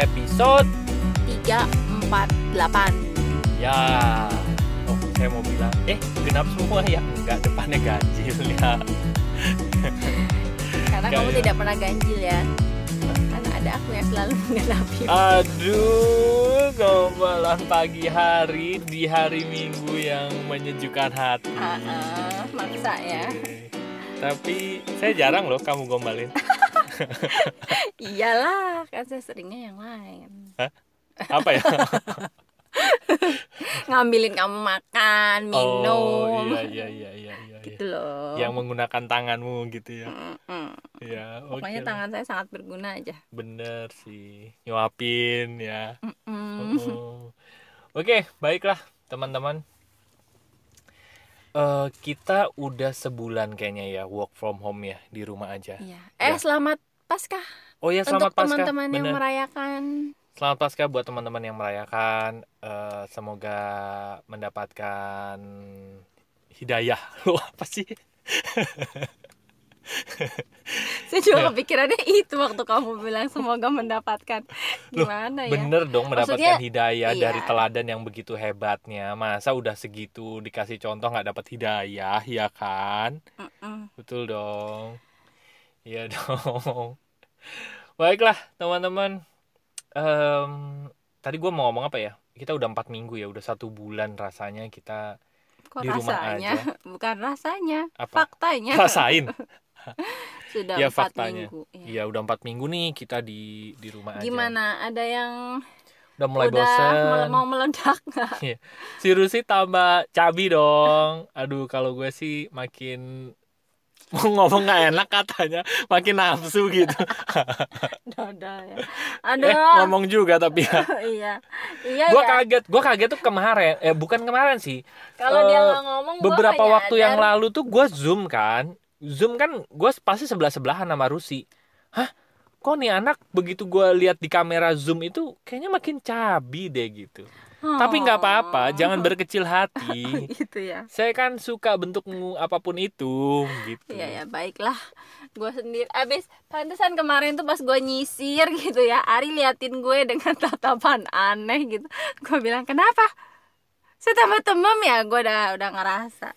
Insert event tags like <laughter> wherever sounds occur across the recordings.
episode 348 ya. Oh, saya mau bilang, eh genap semua ya? Enggak, depannya ganjil ya. Karena Nggak, kamu ya. tidak pernah ganjil ya Karena ada aku yang selalu <laughs> menggenapi Aduh, gombalan pagi hari di hari Minggu yang menyejukkan hati. Ah, ah, Maksa ya Tapi saya jarang loh kamu gombalin. <laughs> <laughs> Iyalah Kan saya seringnya yang lain Apa ya? <laughs> Ngambilin kamu makan, Oh, minum iya iya iya iya iya. Gitu loh Yang menggunakan tanganmu gitu ya. Mm-mm. Ya, oke. Pokoknya lah. tangan saya sangat berguna aja Bener sih. Nyuapin ya. Mm-mm. Oh. Oke, baiklah teman-teman. Eh kita udah sebulan kayaknya ya work from home ya di rumah aja. Iya. Eh Ya. selamat Paskah Oh ya selamat Untuk Paskah. teman-teman yang merayakan Selamat Paskah buat teman-teman yang merayakan. Eh, semoga mendapatkan hidayah. <laughs> Lu apa sih? <laughs> Saya juga Ya. kepikirannya itu waktu kamu bilang semoga mendapatkan gimana ya? Bener dong mendapatkan Maksudnya, hidayah iya. dari teladan yang begitu hebatnya. Masa udah segitu dikasih contoh nggak dapat hidayah, ya kan? Mm-mm. Betul dong. Iya <laughs> dong. Baiklah teman-teman. Em, tadi gue mau ngomong apa ya? Kita udah empat minggu ya, udah satu bulan rasanya kita Kok Di rumah rasanya? <laughs> Bukan rasanya, Apa? faktanya. rasain. <laughs> Sudah Ya, empat faktanya. minggu. Iya. Iya udah empat minggu nih kita di di rumah aja. Gimana? Ada yang Udah mulai udah bosen. mau meledak nggak? Si Rusi tambah cabi dong. Aduh kalau gue sih makin mau <laughs> ngomong nggak enak katanya makin nafsu gitu. <laughs> Dada ya. <laughs> eh Aduh. ngomong juga tapi ya. iya. Iya gue ya. kaget gue kaget tuh kemarin eh bukan kemarin sih Kalau dia eh, ngomong gua beberapa waktu yang lalu tuh gue zoom kan zoom kan gue pasti sebelah sebelahan sama Rusi hah kok nih anak begitu gue lihat di kamera zoom itu kayaknya makin cabi deh gitu tapi nggak apa-apa Oh. jangan berkecil hati. <laughs> Gitu ya. saya kan suka bentukmu apa pun itu gitu. Iya ya baiklah. Gue sendiri abis pantesan kemarin tuh pas gue nyisir gitu ya Ari liatin gue dengan <laughs> tatapan aneh gitu. Gue bilang kenapa? Saya tambah temem ya? Gue udah udah ngerasa.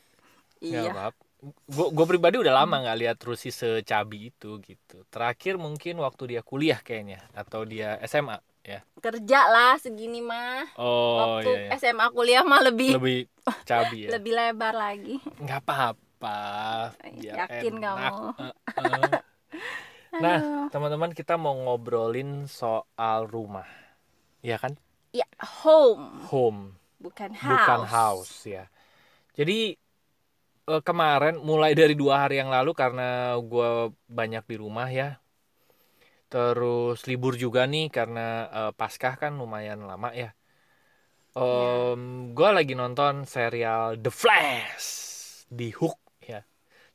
Iya. apa gue gue pribadi udah lama nggak lihat Rusi secabi itu gitu. Terakhir mungkin waktu dia kuliah kayaknya atau dia SMA ya. Kerja lah segini mah. Oh waktu iya, iya. SMA kuliah mah lebih lebih cabi ya? <laughs> Lebih lebar lagi. Nggak apa-apa. Biar Yakin enak. kamu? Heeh. nah Aduh. teman-teman kita mau ngobrolin soal rumah. Ya kan? Ya home. Home. Bukan house bukan house. ya. Jadi eh, kemarin mulai dari dua hari yang lalu karena gue banyak di rumah ya terus libur juga nih karena eh, paskah kan lumayan lama ya. Iya. gue lagi nonton serial The Flash di Hook ya.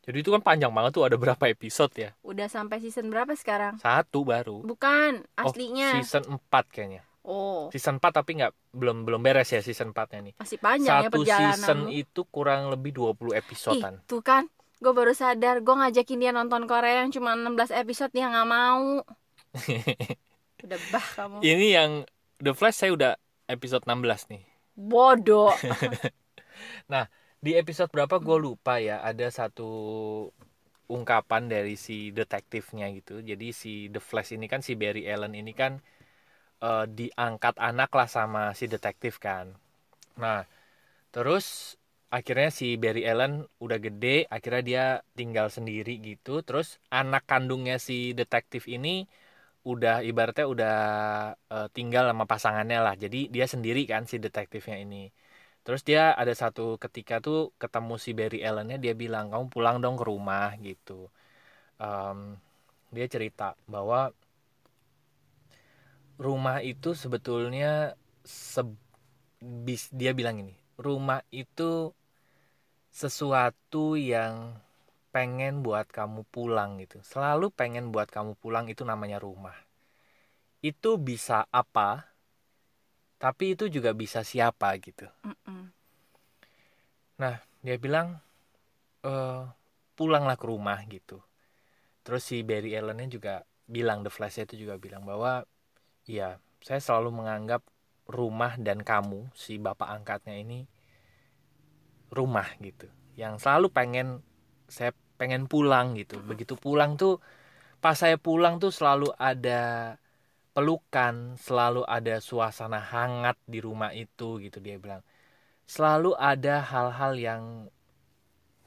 Jadi itu kan panjang banget tuh ada berapa episode ya? Udah sampai season berapa sekarang? Satu baru. Bukan Oh, aslinya. season 4 kayaknya. Oh. Season 4 tapi nggak belum belum beres ya season 4 nya nih. Masih panjang ya satu perjalanan season itu kurang lebih 20 episodean. Ih, tuh kan gue baru sadar gue ngajakin dia nonton Korea yang cuma 16 episode dia nggak mau <laughs> udah bah kamu. Ini yang The Flash saya udah episode 16 nih. Bodoh. <laughs> Di episode berapa gue lupa ya ada satu ungkapan dari si detektifnya gitu. Jadi si The Flash ini kan si Barry Allen ini kan eh, diangkat anak lah sama si detektif kan. Nah terus akhirnya si Barry Allen udah gede akhirnya dia tinggal sendiri gitu. Terus anak kandungnya si detektif ini udah ibaratnya udah eh, tinggal sama pasangannya lah jadi dia sendiri kan si detektifnya ini Terus dia ada satu ketika tuh ketemu si Barry Allen-nya dia bilang kamu pulang dong ke rumah gitu. Em, dia cerita bahwa rumah itu sebetulnya se- dia bilang ini rumah itu sesuatu yang pengen buat kamu pulang gitu. Selalu pengen buat kamu pulang itu namanya rumah. Itu bisa apa? Tapi itu juga bisa siapa gitu Mm-mm. dia bilang eh pulanglah ke rumah gitu terus si Barry Allen-nya juga bilang The Flash itu juga bilang bahwa ya saya selalu menganggap rumah dan kamu si bapak angkatnya ini rumah gitu yang selalu pengen saya pengen pulang gitu. Begitu pulang tuh pas saya pulang tuh selalu ada pelukan selalu ada suasana hangat di rumah itu gitu dia bilang. Selalu ada hal-hal yang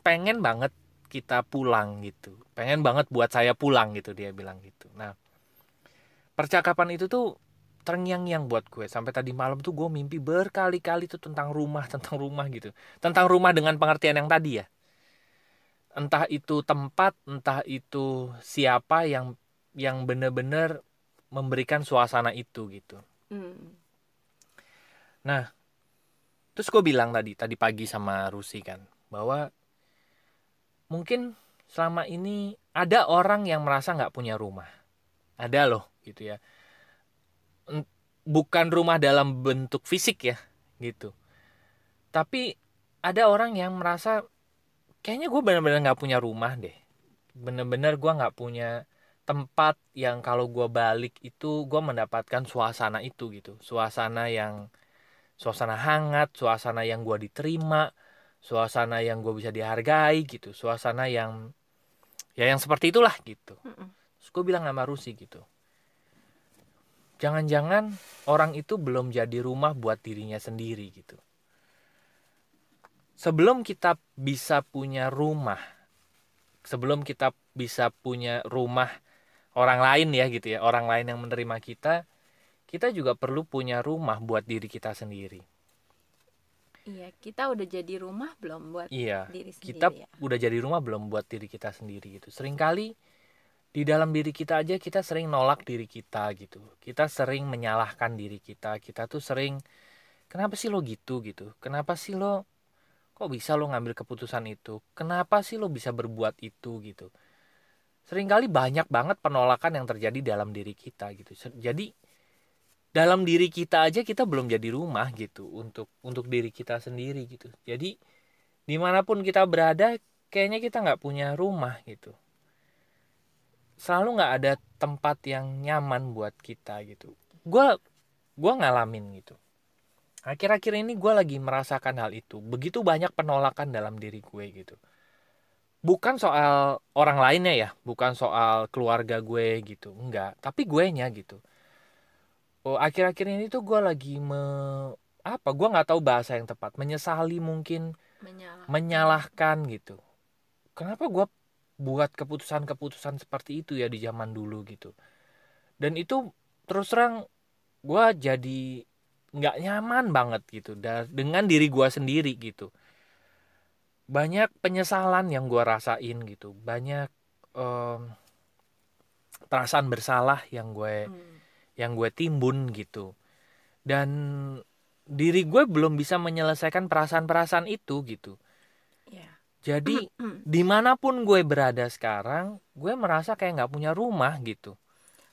pengen banget kita pulang gitu. Pengen banget buat saya pulang gitu dia bilang gitu. Nah percakapan itu tuh terngiang-ngiang buat gue. Sampai tadi malam tuh gue mimpi berkali-kali tuh tentang rumah tentang rumah gitu. Tentang rumah dengan pengertian yang tadi ya entah itu tempat entah itu siapa yang yang bener-bener memberikan suasana itu gitu. Hmm. nah terus gue bilang tadi tadi pagi sama Rusi kan bahwa mungkin selama ini ada orang yang merasa nggak punya rumah. Ada loh gitu ya. Bukan rumah dalam bentuk fisik ya gitu. Tapi ada orang yang merasa kayaknya gue bener-bener nggak punya rumah deh. Bener-bener gue nggak punya tempat yang kalau gue balik itu gue mendapatkan suasana itu gitu. Suasana yang suasana hangat suasana yang gue diterima suasana yang gue bisa dihargai gitu. Suasana yang ya yang seperti itulah gitu. Terus gue bilang sama Rusi gitu jangan-jangan orang itu belum jadi rumah buat dirinya sendiri gitu sebelum kita bisa punya rumah sebelum kita bisa punya rumah orang lain ya gitu ya orang lain yang menerima kita kita juga perlu punya rumah buat diri kita sendiri. Iya, kita udah jadi rumah belum buat iya diri sendiri kita ya? udah jadi rumah belum buat diri kita sendiri gitu. Seringkali di dalam diri kita aja kita sering nolak diri kita gitu. Kita sering menyalahkan diri kita kita tuh sering kenapa sih lo gitu gitu? Kenapa sih lo kok bisa lo ngambil keputusan itu? Kenapa sih lo bisa berbuat itu? Gitu. Seringkali banyak banget penolakan yang terjadi dalam diri kita gitu. Jadi dalam diri kita aja kita belum jadi rumah gitu untuk untuk diri kita sendiri gitu. Jadi di mana pun kita berada kayaknya kita nggak punya rumah gitu. Selalu nggak ada tempat yang nyaman buat kita gitu. Gue gua ngalamin gitu akhir-akhir ini gue lagi merasakan hal itu. Begitu banyak penolakan dalam diri gue gitu. Bukan soal orang lainnya ya bukan soal keluarga gue gitu enggak. Tapi gue nya gitu. Oh akhir-akhir ini tuh gue lagi me apa gue nggak tahu bahasa yang tepat. Menyesali mungkin Menyalah. menyalahkan gitu. Kenapa gue buat keputusan-keputusan seperti itu ya di zaman dulu gitu? Dan itu terus terang gue jadi nggak nyaman banget gitu da- dengan diri gue sendiri gitu banyak penyesalan yang gue rasain gitu banyak em, perasaan bersalah yang gue Hmm. yang gue timbun gitu dan diri gue belum bisa menyelesaikan perasaan-perasaan itu gitu Ya. jadi <clears throat> Hmm. di mana pun gue berada sekarang gue merasa kayak nggak punya rumah gitu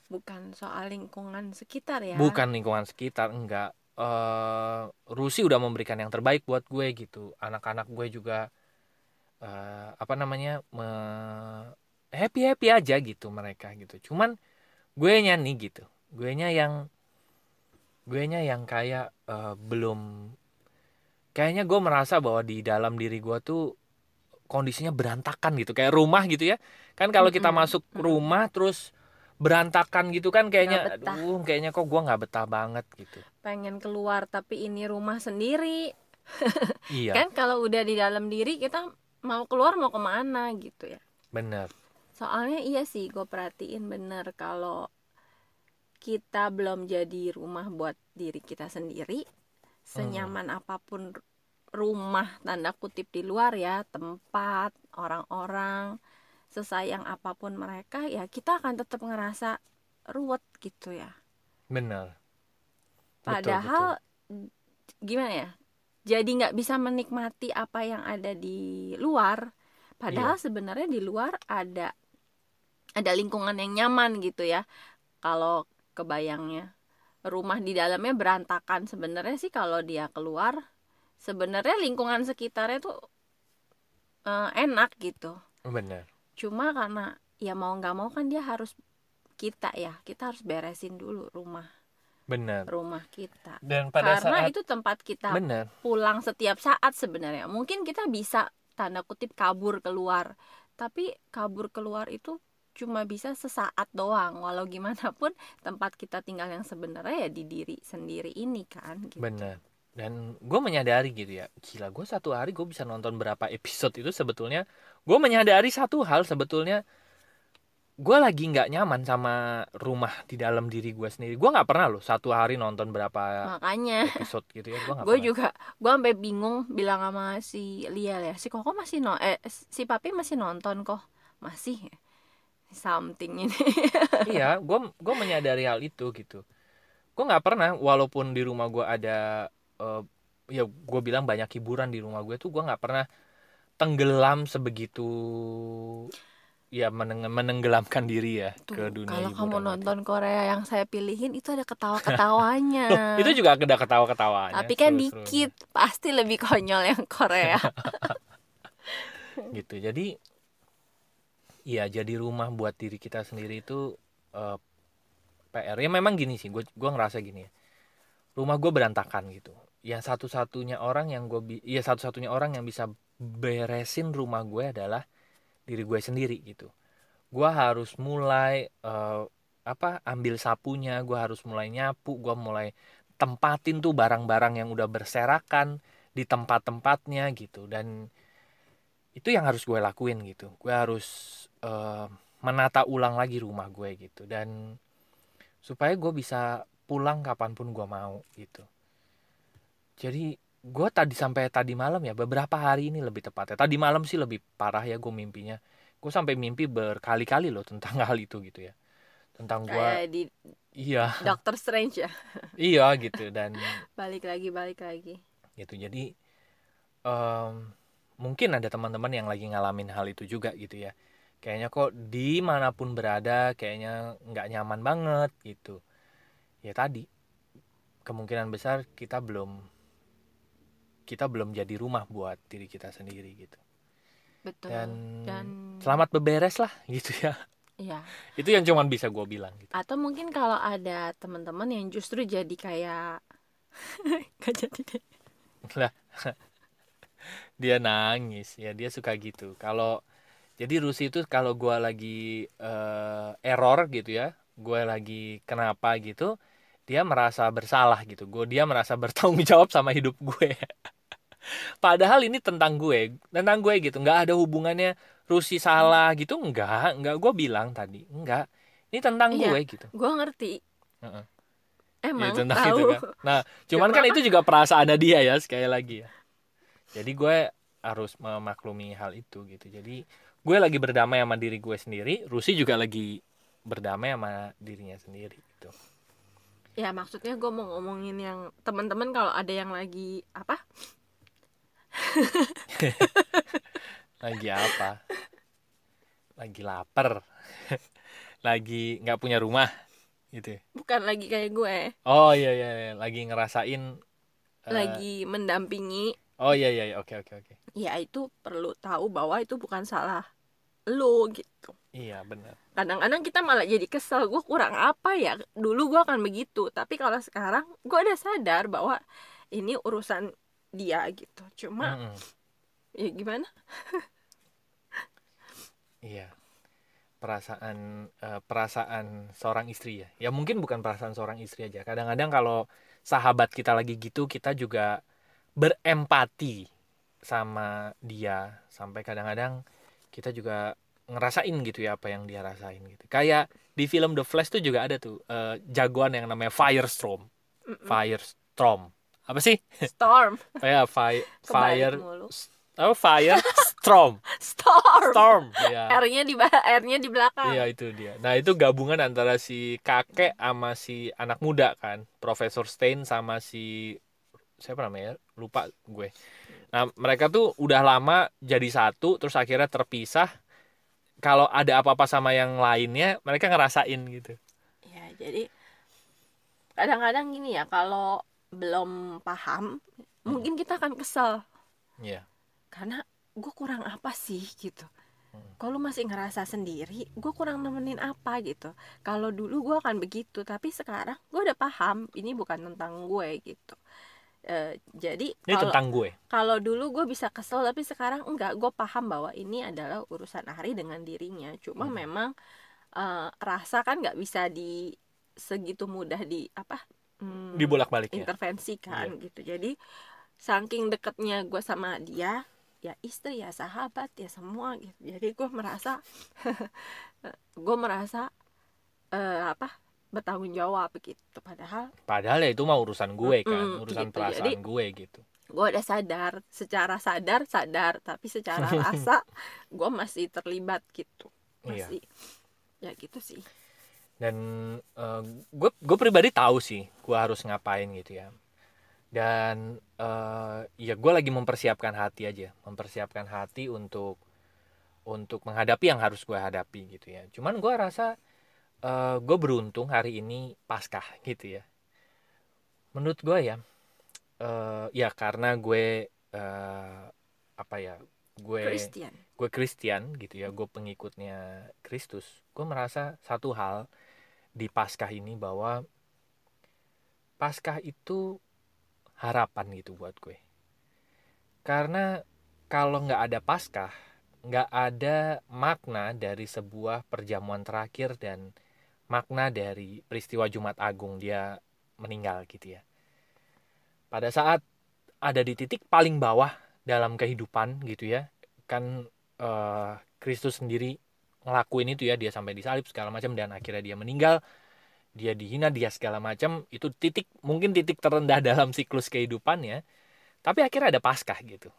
Bukan soal lingkungan sekitar ya. bukan lingkungan sekitar enggak eh Rusi udah memberikan yang terbaik buat gue gitu. Anak-anak gue juga eh, apa namanya happy happy aja gitu mereka gitu. Cuman gue nya nih gitu. Gue nya yang gue nya yang kayak eh, belum kayaknya gue merasa bahwa di dalam diri gue tuh kondisinya berantakan gitu. Kayak rumah gitu ya. Kan kalau kita masuk rumah terus berantakan gitu kan kayaknya aduh kayaknya kok gue nggak betah banget gitu Pengen keluar tapi ini rumah sendiri. <laughs> iya. Kan kalau udah di dalam diri kita mau keluar mau ke mana gitu ya. bener. Soalnya iya sih gue perhatiin bener kalau kita belum jadi rumah buat diri kita sendiri senyaman apa pun rumah tanda kutip di luar ya tempat orang-orang sesayang apa pun mereka ya kita akan tetap ngerasa ruwet gitu ya. Betul, padahal betul. gimana ya jadi nggak bisa menikmati apa yang ada di luar padahal sebenarnya di luar ada ada lingkungan yang nyaman gitu ya. Kalau kebayangnya rumah di dalamnya berantakan sebenarnya sih kalau dia keluar sebenarnya lingkungan sekitarnya tuh eh, enak gitu. Bener cuma karena ya mau nggak mau kan dia harus kita ya kita harus beresin dulu rumah benar. Rumah kita. Dan pada karena saat itu tempat kita benar. pulang setiap saat sebenarnya. Mungkin kita bisa tanda kutip kabur keluar. Tapi kabur keluar itu cuma bisa sesaat doang. Walau gimana <laughs> pun tempat kita tinggal yang sebenarnya ya di diri sendiri ini kan gitu. benar. Dan gue menyadari gitu ya. Gila gue satu hari gue bisa nonton berapa episode itu sebetulnya. Gue menyadari satu hal sebetulnya gue lagi nggak nyaman sama rumah di dalam diri gue sendiri. Gue nggak pernah loh satu hari nonton berapa makanya. episode gitu ya. Gue nggak gue pernah. juga gue sampai bingung bilang sama si Lia ya si Koko masih no eh si Papi masih nonton kok. Masih ya? something ini. <laughs> Iya gue gue menyadari hal itu gitu. Gue nggak pernah walaupun di rumah gue ada eh, ya gue bilang banyak hiburan di rumah gue tuh gue nggak pernah tenggelam sebegitu ya meneng- menenggelamkan diri ya Tuh, ke dunia kalau kamu nonton Korea yang saya pilihin itu ada ketawa-ketawanya. <laughs> Itu. itu juga ada ketawa-ketawanya. Tapi kan seru-serunya. dikit pasti lebih konyol yang Korea. <laughs> Gitu jadi iya jadi rumah buat diri kita sendiri itu eh, PR ya memang gini sih gue gua ngerasa gini ya. Rumah gue berantakan gitu. Yang satu-satunya orang yang gue ya satu-satunya orang yang bisa beresin rumah gue adalah diri gue sendiri gitu. Gue harus mulai eh, apa ambil sapunya gue harus mulai nyapu gue mulai tempatin tuh barang-barang yang udah berserakan di tempat-tempatnya gitu. Dan itu yang harus gue lakuin gitu. Gue harus eh, menata ulang lagi rumah gue gitu. Dan supaya gue bisa pulang kapan pun gue mau gitu. Jadi gue tadi sampai tadi malam ya beberapa hari ini lebih tepatnya. Tadi malam sih lebih parah ya gue mimpinya. Gue sampai mimpi berkali-kali loh tentang <laughs> hal itu gitu ya. Tentang gue di iya. Doctor Strange ya. <laughs> Iya gitu dan <laughs> balik lagi balik lagi. Gitu jadi em, mungkin ada teman-teman yang lagi ngalamin hal itu juga gitu ya. Kayaknya kok di mana pun berada kayaknya nggak nyaman banget gitu. Ya tadi kemungkinan besar kita belum kita belum jadi rumah buat diri kita sendiri gitu. Betul. Dan, dan selamat beberes lah <laughs> gitu ya. Iya. Itu yang cuman bisa gue bilang gitu. Atau mungkin kalau ada teman-teman yang justru jadi kayak <laughs> gak jadi deh. Lah <laughs> dia nangis. Ya dia suka gitu. Kalau jadi Rusi itu kalau gua lagi eh, error gitu ya gue lagi kenapa gitu dia merasa bersalah gitu. Gue dia merasa bertanggung jawab sama hidup gue padahal ini tentang gue tentang gue gitu nggak ada hubungannya Rusi salah gitu enggak enggak gue bilang tadi enggak ini tentang Iya. gue gitu gue ngerti Heeh. emang Ya, tentang tahu itu kan. Nah, <laughs> cuman kan itu juga perasaannya dia ya sekali lagi ya. Jadi gue harus memaklumi hal itu gitu. Jadi gue lagi berdamai sama diri gue sendiri, Rusi juga lagi berdamai sama dirinya sendiri gitu. ya maksudnya gue mau ngomongin yang teman-teman kalau ada yang lagi apa <laughs> Lagi apa? Lagi lapar. <laughs> lagi nggak punya rumah gitu. ya. bukan lagi kayak gue Oh iya iya, iya. lagi ngerasain eh, lagi mendampingi Oh iya iya, iya. oke oke oke. ya itu perlu tahu bahwa itu bukan salah lo gitu Iya benar. kadang-kadang kita malah jadi kesel gue kurang apa ya dulu gue akan begitu tapi kalau sekarang gue udah sadar bahwa ini urusan dia gitu cuma Mm-mm. ya gimana Iya. Perasaan eh, perasaan seorang istri ya. Ya mungkin bukan perasaan seorang istri aja. Kadang-kadang kalau sahabat kita lagi gitu, kita juga berempati sama dia sampai kadang-kadang kita juga ngerasain gitu ya apa yang dia rasain gitu. Kayak di film The Flash tuh juga ada tuh eh, jagoan yang namanya Firestorm. Firestorm. Apa sih? storm <laughs> Kebalik fire mulu. oh, Firestorm. <laughs> storm Storm. Ya. R-nya di R-nya di belakang Iya itu dia. Nah itu gabungan antara si kakek sama si anak muda kan, Profesor Stein sama si siapa namanya? Lupa gue. Nah mereka tuh udah lama jadi satu, terus akhirnya terpisah. Kalau ada apa-apa sama yang lainnya, mereka ngerasain gitu. ya jadi kadang-kadang gini ya kalau belum paham mungkin kita akan kesel. Iya. karena gue kurang apa sih gitu. Kalau lu masih ngerasa sendiri gue kurang nemenin apa gitu. Kalau dulu gue akan begitu tapi sekarang gue udah paham ini bukan tentang gue gitu. Eh, jadi ini kalau tentang gue? kalau dulu gue bisa kesel tapi sekarang enggak. Gue paham bahwa ini adalah urusan Ari dengan dirinya. Cuma Hmm. memang eh, rasa kan nggak bisa di segitu mudah di apa hmm, dibolak-balik intervensi kan gitu. Jadi saking deketnya gue sama dia ya istri ya sahabat ya semua gitu. Jadi gue merasa <laughs> gue merasa eh, apa bertanggung jawab gitu. Padahal padahal ya itu mah urusan gue kan Mm-mm, urusan gitu. perasaan Jadi- gue gitu. gue udah sadar secara sadar sadar. Tapi secara <laughs> rasa gue masih terlibat gitu. Iya. Masih ya gitu sih dan eh, gue gue pribadi tahu sih gue harus ngapain gitu ya. Dan eh, ya gue lagi mempersiapkan hati aja mempersiapkan hati untuk untuk menghadapi yang harus gue hadapi gitu ya. Cuman gue rasa eh, gue beruntung hari ini paskah gitu ya. Menurut gue ya eh, ya karena gue eh, apa ya gue Christian. gue Kristen gitu ya gue pengikutnya Kristus gue merasa satu hal di Paskah ini bahwa Paskah itu harapan gitu buat gue. Karena kalau nggak ada Paskah nggak ada makna dari sebuah perjamuan terakhir dan makna dari peristiwa Jumat Agung dia meninggal gitu ya. Pada saat ada di titik paling bawah dalam kehidupan gitu ya kan eh, Kristus sendiri ngelakuin itu ya dia sampai disalib segala macam dan akhirnya dia meninggal dia dihina dia segala macam itu titik mungkin titik terendah <laughs> dalam siklus kehidupannya tapi akhirnya ada paskah gitu.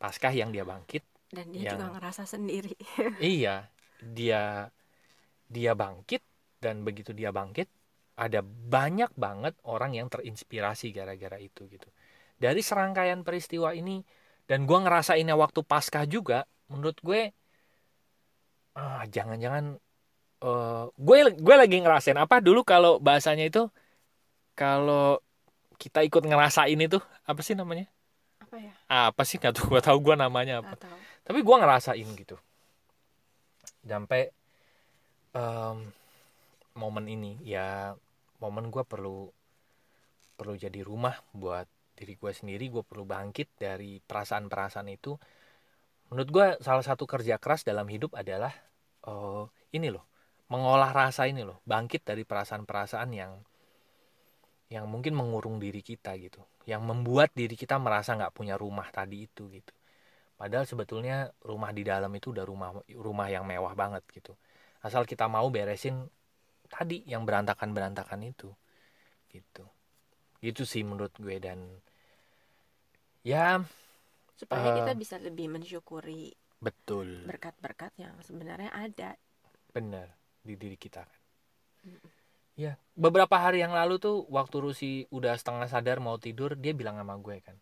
Paskah yang dia bangkit dan dia Yang- juga ngerasa sendiri. <laughs> Iya dia dia bangkit dan begitu dia bangkit ada banyak banget orang yang terinspirasi gara-gara itu gitu. Dari serangkaian peristiwa ini dan gua ngerasainnya waktu paskah juga menurut gue ah jangan-jangan eh, gue gue lagi ngerasain apa dulu kalau bahasanya itu kalau kita ikut ngerasain itu apa sih namanya? Apa ya? Apa sih? Nggak tahu gue tahu gue namanya apa. Atau tapi gue ngerasain gitu. Sampai em, momen ini ya momen gue perlu perlu jadi rumah buat diri gue sendiri gue perlu bangkit dari perasaan-perasaan itu menurut gue salah satu kerja keras dalam hidup adalah eh, ini loh mengolah rasa ini loh bangkit dari perasaan-perasaan yang yang mungkin mengurung diri kita gitu yang membuat diri kita merasa nggak punya rumah tadi itu gitu Padahal sebetulnya rumah di dalam itu udah rumah rumah yang mewah banget gitu. Asal kita mau beresin tadi yang berantakan-berantakan itu. Gitu. Gitu sih menurut gue dan ya supaya Eh. kita bisa lebih mensyukuri betul berkat-berkat yang sebenarnya ada bener di diri kita kan. Ya, beberapa hari yang lalu tuh waktu Rusi udah setengah sadar mau tidur, dia bilang sama gue kan.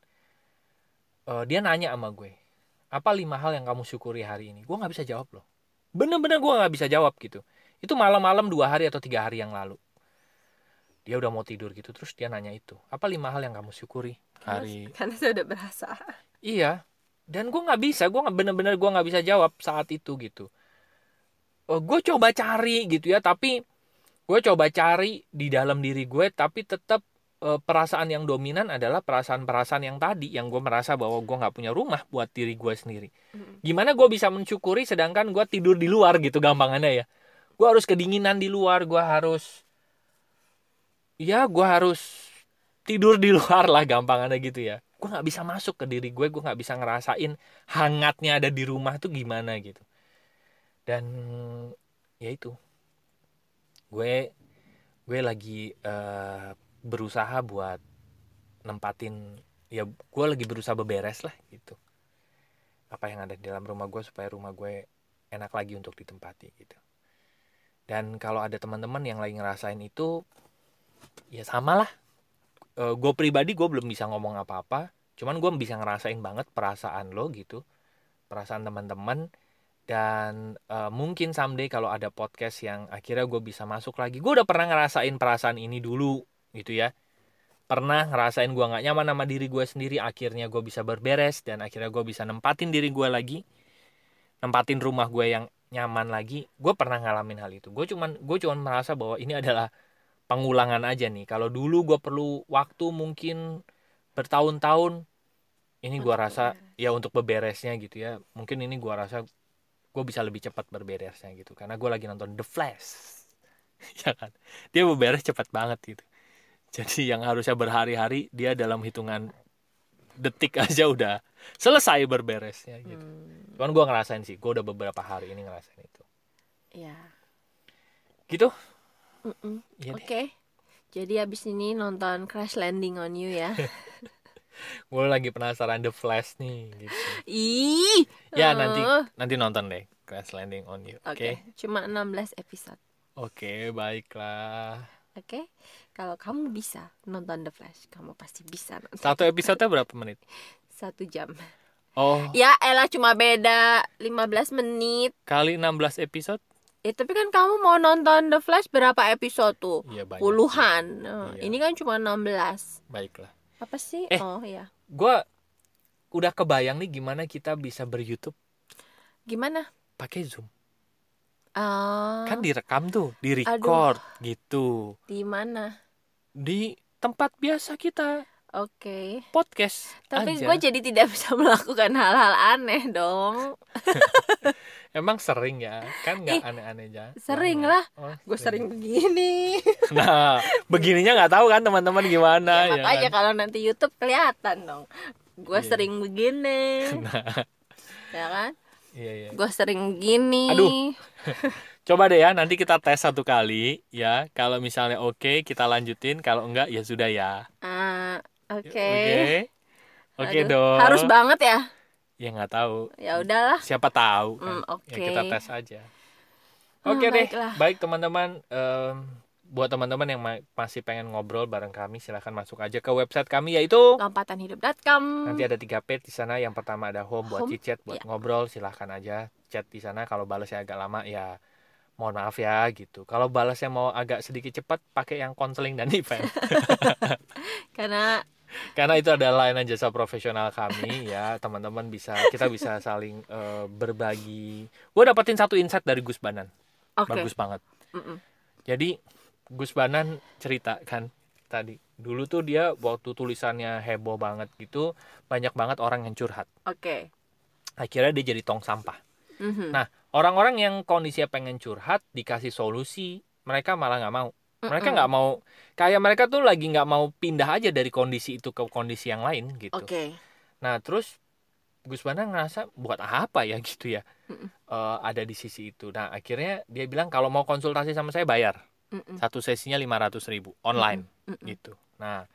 Eh, dia nanya sama gue, apa lima hal yang kamu syukuri hari ini? Gue nggak bisa jawab loh. Bener-bener gue nggak bisa jawab gitu. Itu malam-malam dua hari atau tiga hari yang lalu. Dia udah mau tidur gitu, terus dia nanya itu. Apa lima hal yang kamu syukuri hari? <laughs> karena saya udah berasa Iya. Dan gue nggak bisa, gue nggak bener-bener gue nggak bisa jawab saat itu gitu. Oh, gue coba cari gitu ya, tapi gue coba cari di dalam diri gue, tapi tetap eh, perasaan yang dominan adalah perasaan-perasaan yang tadi, yang gue merasa bahwa gue nggak punya rumah buat diri gue sendiri. Gimana gue bisa mensyukuri sedangkan gue tidur di luar gitu gampangannya ya. Gue harus kedinginan di luar, gue harus, ya gue harus tidur di luar lah gampangannya gitu ya. Gue nggak bisa masuk ke diri gue gue nggak bisa ngerasain hangatnya ada di rumah tuh gimana gitu. Dan ya itu. Gue gue lagi eh, berusaha buat nempatin ya gue lagi berusaha beberes lah gitu. Apa yang ada di dalam rumah gue supaya rumah gue enak lagi untuk ditempati gitu. Dan kalau ada teman-teman yang lagi ngerasain itu ya sama lah Eh, gue pribadi gue belum bisa ngomong apa-apa. Cuman gue bisa ngerasain banget perasaan lo gitu. Perasaan teman-teman. Dan eh, mungkin someday kalau ada podcast yang akhirnya gue bisa masuk lagi. Gue udah pernah ngerasain perasaan ini dulu gitu ya. Pernah ngerasain gue nggak nyaman sama diri gue sendiri akhirnya gue bisa berberes dan akhirnya gue bisa nempatin diri gue lagi. Nempatin rumah gue yang nyaman lagi. Gue pernah ngalamin hal itu. Gue cuman gue cuman merasa bahwa ini adalah pengulangan aja nih. Kalau dulu gue perlu waktu mungkin bertahun-tahun ini gue rasa beberes. ya untuk beberesnya gitu ya. Mungkin ini gue rasa gue bisa lebih cepat berberesnya gitu. Karena gue lagi nonton The Flash. <laughs> Ya kan? Dia beberes cepat banget gitu. Jadi yang harusnya berhari-hari dia dalam hitungan detik <laughs> aja udah selesai berberesnya gitu. Hmm, cuman gue ngerasain sih gue udah beberapa hari ini ngerasain itu. Ya gitu Mm-mm. Iya oke. Jadi abis ini nonton Crash Landing on You ya. <laughs> Gue lagi penasaran The Flash nih gitu. Ih. Ya eh. nanti nanti nonton deh Crash Landing on You oke? Oke cuma 16 episode. Oke baiklah. Oke, kalau kamu bisa nonton The Flash, kamu pasti bisa nonton. Satu episode berapa menit? <laughs> Satu jam. oh. Ya elah cuma beda 15 menit. kali 16 episode Eh tapi kan kamu mau nonton The Flash berapa episode tuh? iya banyak Puluhan. Nah, Iya. Ini kan cuma 16. baiklah Apa sih? Eh. Oh ya. gue udah kebayang nih gimana kita bisa ber YouTube Gimana? pakai Zoom Ah, kan direkam tuh di record gitu di mana? di tempat biasa kita Oke. podcast Tapi gue jadi tidak <laughs> bisa melakukan hal-hal aneh dong. <laughs> emang sering ya kan nggak aneh-aneh aja Sering Banget. lah. Oh, Gue sering begini. <laughs> nah begininya nggak tahu kan teman-teman gimana ya, ya, makanya kan? kalau nanti YouTube kelihatan dong. Gue Iya. sering begini. ya kan? iya iya Gue sering gini. Aduh. coba deh ya nanti kita tes satu kali ya kalau misalnya oke kita lanjutin kalau enggak ya sudah ya Ah, Oke. oke dong Harus banget ya. ya nggak tahu Ya udahlah. siapa tahu kan Hmm, oke. ya kita tes aja Hmm, oke deh baiklah. baik teman-teman Em, buat teman-teman yang ma- masih pengen ngobrol bareng kami silahkan masuk aja ke website kami yaitu lompatanhidup.com. nanti ada tiga page di sana yang pertama ada home buat chit-chat buat iya. ngobrol silahkan aja chat di sana kalau balasnya agak lama ya mohon maaf ya gitu kalau balasnya mau agak sedikit cepat pakai yang konseling dan event <laughs> Karena karena itu adalah layanan jasa profesional kami ya teman-teman bisa kita bisa saling eh, berbagi gue dapetin satu insight dari Gus Banan oke. bagus banget Mm-mm. jadi Gus Banan cerita kan tadi dulu tuh dia waktu tulisannya heboh banget gitu banyak banget orang yang curhat Oke. akhirnya dia jadi tong sampah Mhm. Nah, orang-orang yang kondisinya pengen curhat dikasih solusi, mereka malah nggak mau. Mereka nggak mau, kayak mereka tuh lagi nggak mau pindah aja dari kondisi itu ke kondisi yang lain gitu. Oke. Nah, terus Gus Bana ngerasa buat apa ya <laughs> gitu ya, Mm-mm. Eh, ada di sisi itu. Nah, akhirnya dia bilang kalau mau konsultasi sama saya bayar Mm-mm. satu sesinya 500 ribu online Mm-mm. gitu. Nah,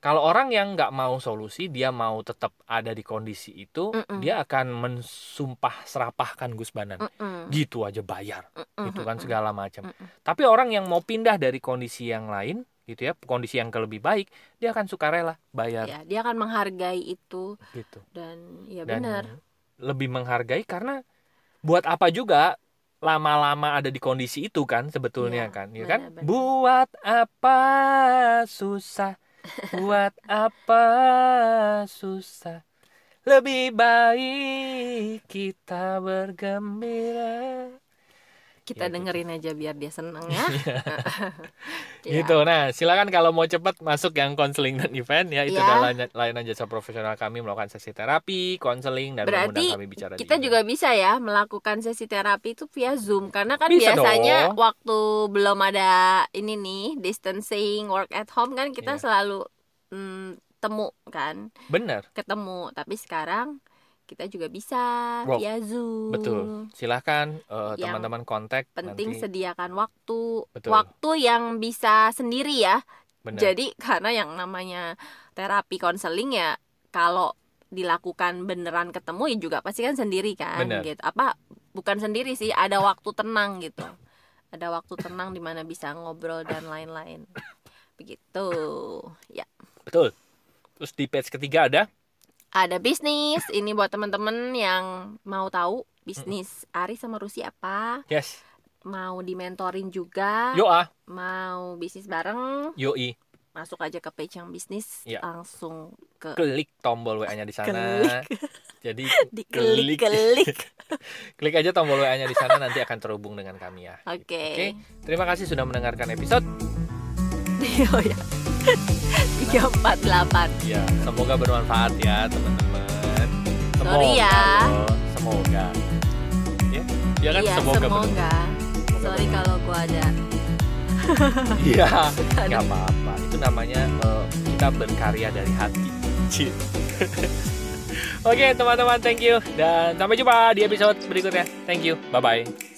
kalau orang yang nggak mau solusi, dia mau tetap ada di kondisi itu, Mm-mm. dia akan mensumpah serapahkan Gus Banan Mm-mm. gitu aja bayar Mm-mm. gitu kan segala macam tapi orang yang mau pindah dari kondisi yang lain gitu ya kondisi yang ke lebih baik dia akan sukarela bayar Ya, dia akan menghargai itu gitu dan ya benar. lebih menghargai karena buat apa juga lama-lama ada di kondisi itu kan sebetulnya Iya, kan ya kan benar-benar. buat apa susah buat apa susah? Lebih baik kita bergembira Kita Ya, gitu. dengerin aja biar dia seneng ya. <laughs> Ya. <laughs> gitu nah silakan kalau mau cepat masuk yang konseling dan event ya itu Ya. adalah layanan, jasa profesional kami melakukan sesi terapi konseling dan Berarti kami bicara Kita event. juga bisa ya melakukan sesi terapi itu via Zoom karena kan Bisa biasanya dong. waktu belum ada ini nih distancing work at home kan kita Iya. selalu mm, temu kan bener ketemu tapi sekarang kita juga bisa Wow, via Zoom. betul silahkan Yang teman-teman kontak Penting nanti sediakan waktu, Betul. waktu yang bisa sendiri ya. bener. Jadi karena yang namanya terapi konseling ya kalau dilakukan beneran ketemu ya juga pasti kan sendiri kan Bener. gitu. Apa bukan sendiri sih, ada waktu tenang gitu. Ada waktu tenang di mana bisa ngobrol dan lain-lain. Begitu. Ya. betul terus di page ketiga ada Ada bisnis. Ini buat teman-teman yang mau tahu bisnis Ari sama Rusi apa, yes mau dimentorin juga, yo ah mau bisnis bareng, yoi masuk aja ke page yang bisnis Iya. langsung ke klik tombol wa nya di sana Klik. <laughs> Jadi <laughs> Diklik klik. <laughs> klik aja tombol WA-nya di sana nanti akan terhubung dengan kami ya. Oke. Oke, terima kasih sudah mendengarkan episode. Oh ya. Tiga empat delapan. Ya, semoga bermanfaat ya teman-teman. Semoga Sorry ya. loh, semoga. Ya, ya kan Iya semoga. semoga. bermanfaat. Sorry kalau gua ada. Iya, <laughs> nggak apa-apa. Itu namanya eh, kita berkarya dari hati. <laughs> Oke teman-teman, thank you dan sampai jumpa di episode berikutnya. Thank you, bye bye.